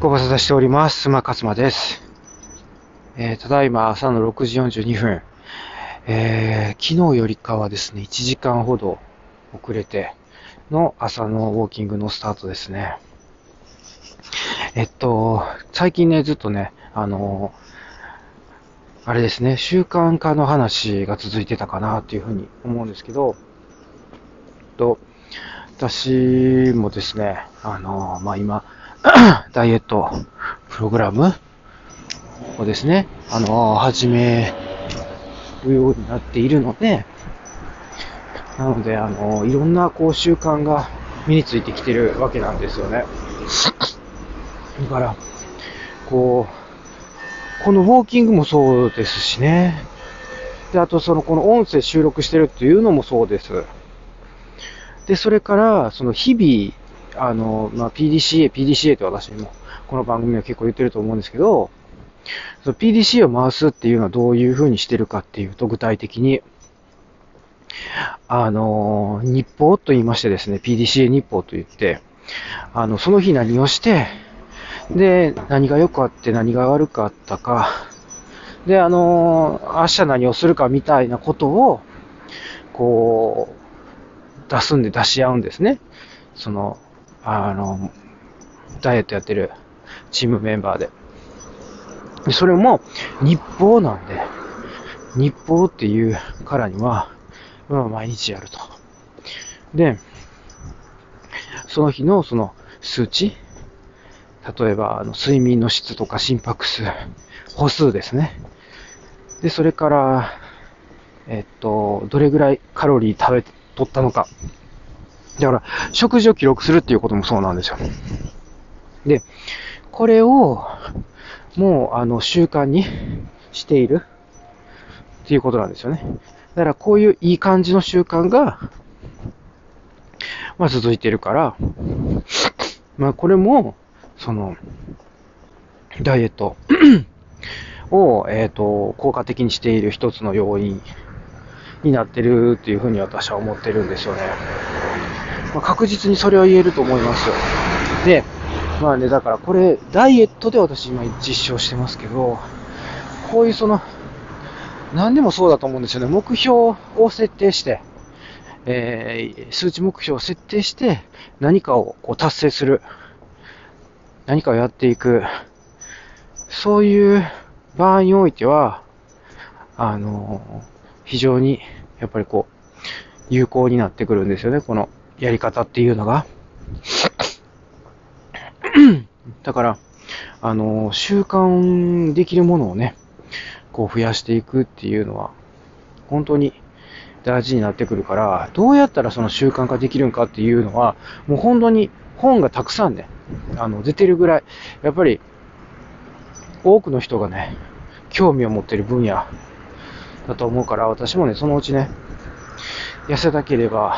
ご無沙汰しております。馬勝馬です。えー、ただいま朝の6時42分。えー、昨日よりかはですね、1時間ほど遅れての朝のウォーキングのスタートですね。えっと、最近ね、ずっとね、あのあれですね、習慣化の話が続いてたかなっていうふうに思うんですけど、と、私もですね、あのまあ、今、ダイエットプログラムをですね、あの始めるようになっているので、なので、あのいろんなこう習慣が身についてきてるわけなんですよね。だから、こう、このウォーキングもそうですしね。で、あとその、この音声収録してるっていうのもそうです。で、それから、その日々、あの、まあ、PDCA、PDCA って私も、この番組は結構言ってると思うんですけど、その PDCA を回すっていうのはどういう風にしてるかっていうと、具体的に、あの、日報と言いましてですね、PDCA 日報と言って、あの、その日何をして、で、何が良かって何が悪かったか、で、あの、明日何をするかみたいなことを、こう、出すんで出し合うんですね。その、あの、ダイエットやってるチームメンバーで。それも日報なんで、日報っていうからには、まあ毎日やると。で、その日のその数値、例えばあの睡眠の質とか心拍数、歩数ですね。で、それから、えっと、どれぐらいカロリー食べ、取ったのか。だから、食事を記録するっていうこともそうなんですよ。で、これを、もう、あの、習慣にしているっていうことなんですよね。だから、こういういい感じの習慣が、まあ、続いてるから、まあ、これも、その、ダイエット を、えっ、と、効果的にしている一つの要因になってるっていうふうに私は思ってるんですよね。まあ、確実にそれは言えると思いますよ。で、まあね、だからこれ、ダイエットで私今実証してますけど、こういうその、何でもそうだと思うんですよね。目標を設定して、えー、数値目標を設定して、何かをこう達成する。何かをやっていく。そういう場合においては、あの、非常に、やっぱりこう、有効になってくるんですよね。このやり方っていうのが。だから、あの、習慣できるものをね、こう増やしていくっていうのは、本当に大事になってくるから、どうやったらその習慣化できるんかっていうのは、もう本当に本がたくさんね、あの、出てるぐらい、やっぱり、多くの人がね、興味を持ってる分野だと思うから、私もね、そのうちね、痩せたければ、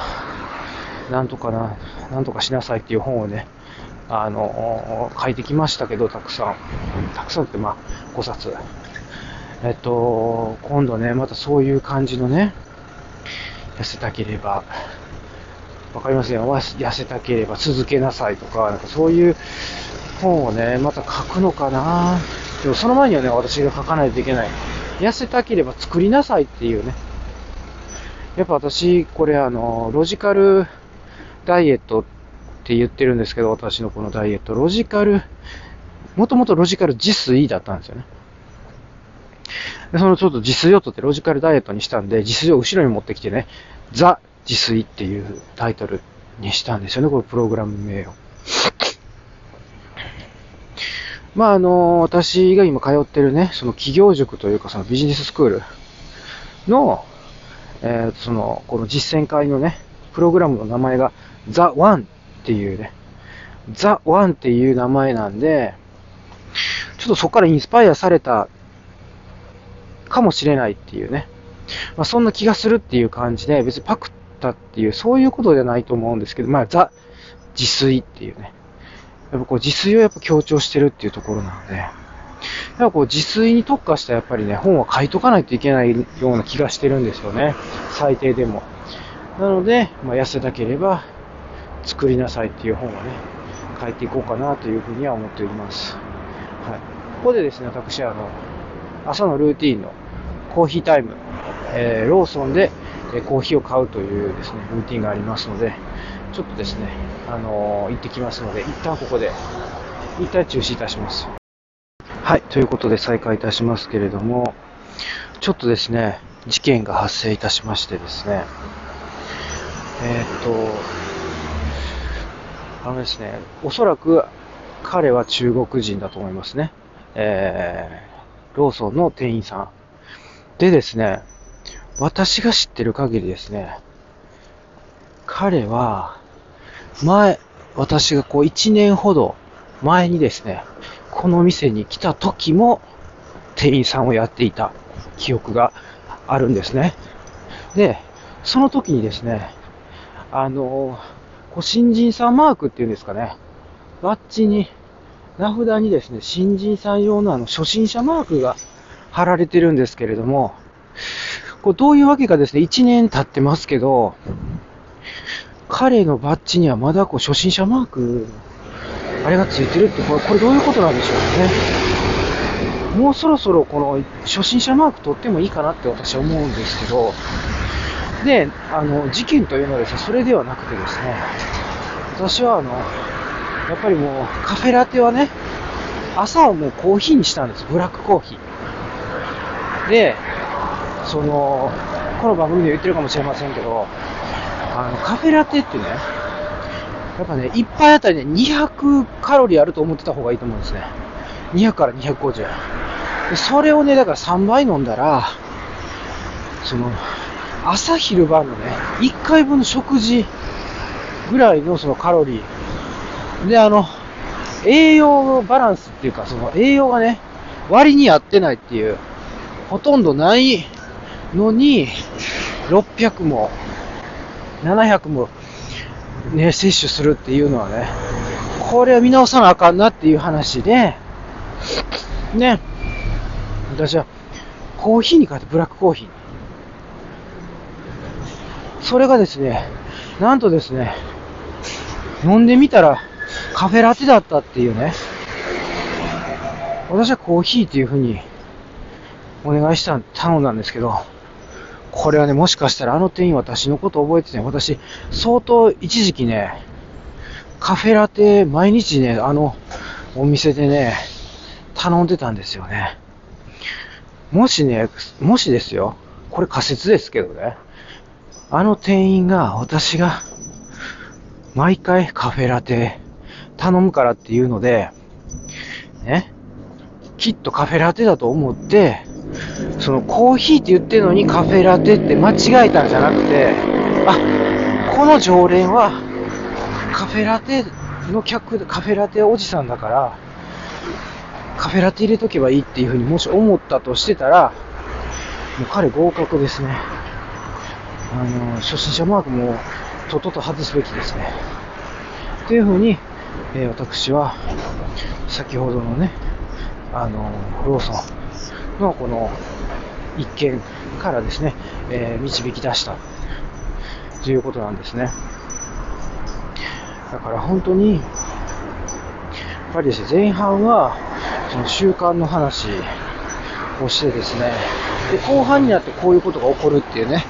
なんとかな、なんとかしなさいっていう本をね、あの、書いてきましたけど、たくさん。たくさんって、まあ、5冊。えっと、今度ね、またそういう感じのね、痩せたければ、わかりませんよ。痩せたければ続けなさいとか、なんかそういう本をね、また書くのかなでもその前にはね、私が書かないといけない。痩せたければ作りなさいっていうね。やっぱ私、これあの、ロジカルダイエットって言ってるんですけど、私のこのダイエット、ロジカル、もともとロジカル自炊だったんですよね。でそのちょっと自炊をとってロジカルダイエットにしたんで、自炊を後ろに持ってきてね、ザ自炊っていうタイトルにしたんですよね、このプログラム名を。まああの、私が今通ってるね、その企業塾というかそのビジネススクールの、えー、その、この実践会のね、プログラムの名前が The One っていうね、The One っていう名前なんで、ちょっとそこからインスパイアされたかもしれないっていうね。まあそんな気がするっていう感じで、別にパクったっていう、そういうことじゃないと思うんですけど、まあザ、自炊っていうね。やっぱこう自炊をやっぱ強調してるっていうところなので、やっぱこう自炊に特化したやっぱりね、本は書いとかないといけないような気がしてるんですよね。最低でも。なので、まあ、痩せたければ作りなさいっていう本をね、変えていこうかなというふうには思っております。はい。ここでですね、私は、あの、朝のルーティンのコーヒータイム、えー、ローソンでコーヒーを買うというですね、ルーティンがありますので、ちょっとですね、あのー、行ってきますので、一旦ここで、一旦中止いたします。はい、ということで再開いたしますけれども、ちょっとですね、事件が発生いたしましてですね、えー、っと、あのですね、おそらく彼は中国人だと思いますね。えー、ローソンの店員さん。でですね、私が知ってる限りですね、彼は、前、私がこう1年ほど前にですね、この店に来た時も店員さんをやっていた記憶があるんですね。で、その時にですね、あの、こう新人さんマークっていうんですかね、バッジに、名札にですね、新人さん用のあの初心者マークが貼られてるんですけれども、こうどういうわけかですね、1年経ってますけど、彼のバッジにはまだこう初心者マーク、あれがついてるって、これ、これどういうことなんでしょうね。もうそろそろこの初心者マーク取ってもいいかなって私は思うんですけど、で、あの、事件というのはですね、それではなくてですね、私はあの、やっぱりもうカフェラテはね、朝はもうコーヒーにしたんです。ブラックコーヒー。で、その、この番組で言ってるかもしれませんけど、あの、カフェラテってね、やっぱね、1杯あたりね、200カロリーあると思ってた方がいいと思うんですね。200から250。でそれをね、だから3杯飲んだら、その、朝昼晩のね、1回分の食事ぐらいのそのカロリー。で、あの、栄養のバランスっていうか、その栄養がね、割に合ってないっていう、ほとんどないのに、600も700もね、摂取するっていうのはね、これは見直さなあかんなっていう話で、ね、私はコーヒーに変えてブラックコーヒー。それがですね、なんとですね、飲んでみたらカフェラテだったっていうね、私はコーヒーっていう風にお願いした、頼んだんですけど、これはね、もしかしたらあの店員私のこと覚えてて、私、相当一時期ね、カフェラテ毎日ね、あのお店でね、頼んでたんですよね。もしね、もしですよ、これ仮説ですけどね、あの店員が私が毎回カフェラテ頼むからっていうので、ね、きっとカフェラテだと思って、そのコーヒーって言ってるのにカフェラテって間違えたんじゃなくて、あ、この常連はカフェラテの客、カフェラテおじさんだから、カフェラテ入れとけばいいっていうふうにもし思ったとしてたら、もう彼合格ですね。あの、初心者マークもとっとと外すべきですね。というふうに、えー、私は、先ほどのね、あの、ローソンのこの一件からですね、えー、導き出したということなんですね。だから本当に、やっぱりですね、前半は、その習慣の話をしてですね、で、後半になってこういうことが起こるっていうね、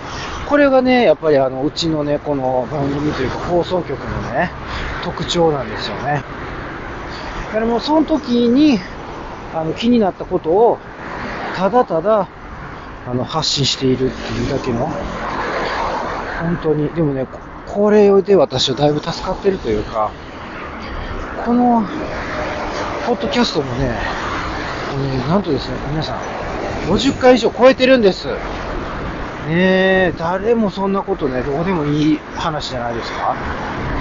これがね、やっぱりあの、うちのね、この番組というか放送局のね、特徴なんですよね。だからもうその時に、あの、気になったことを、ただただあの、発信しているっていうだけの、本当に、でもね、これで私はだいぶ助かってるというか、この、ポッドキャストもね、えなんとですね、皆さん、50回以上超えてるんです。ねえ、誰もそんなことね、どうでもいい話じゃないですか。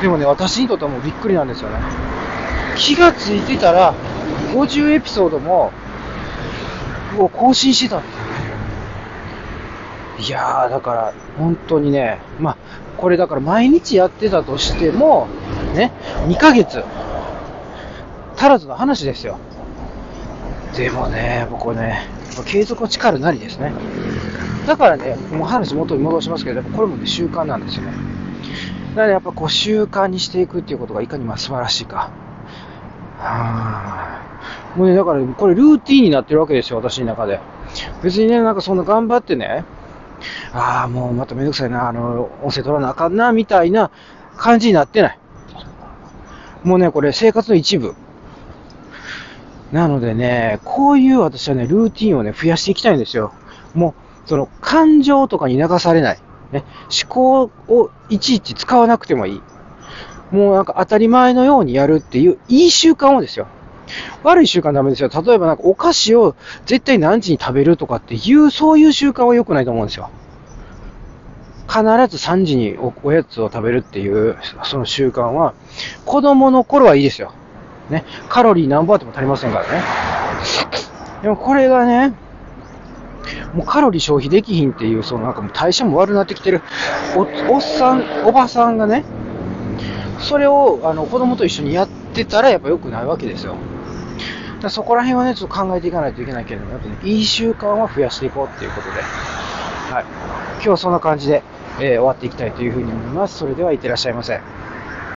でもね、私にとってはもうびっくりなんですよね。気がついてたら、50エピソードも、を更新してたっていやー、だから、本当にね、まあ、これだから毎日やってたとしても、ね、2ヶ月、足らずの話ですよ。でもね、僕はね、継続は力なりですね。だからね、もう話元に戻しますけど、これもね、習慣なんですよね。だからやっぱこう習慣にしていくっていうことがいかにまあ素晴らしいか。はあ、もうね、だからこれルーティンになってるわけですよ、私の中で。別にね、なんかそんな頑張ってね、ああ、もうまためんどくさいな、あの、音声取らなあかんな、みたいな感じになってない。もうね、これ生活の一部。なのでね、こういう私はね、ルーティンをね、増やしていきたいんですよ。もう、その、感情とかに流されない。ね、思考をいちいち使わなくてもいい。もうなんか当たり前のようにやるっていう、いい習慣をですよ。悪い習慣ダメですよ。例えばなんかお菓子を絶対何時に食べるとかっていう、そういう習慣は良くないと思うんですよ。必ず3時におやつを食べるっていう、その習慣は、子供の頃はいいですよ。ね。カロリー何本あっても足りませんからね。でもこれがね、もうカロリー消費できひんっていう、そのなんかもう代謝も悪くなってきてるお、おっさん、おばさんがね、それをあの子供と一緒にやってたらやっぱ良くないわけですよ。だそこら辺はね、ちょっと考えていかないといけないけれども、やっぱね、いい習慣は増やしていこうっていうことで、はい。今日はそんな感じで、えー、終わっていきたいというふうに思います。それではいってらっしゃいませ。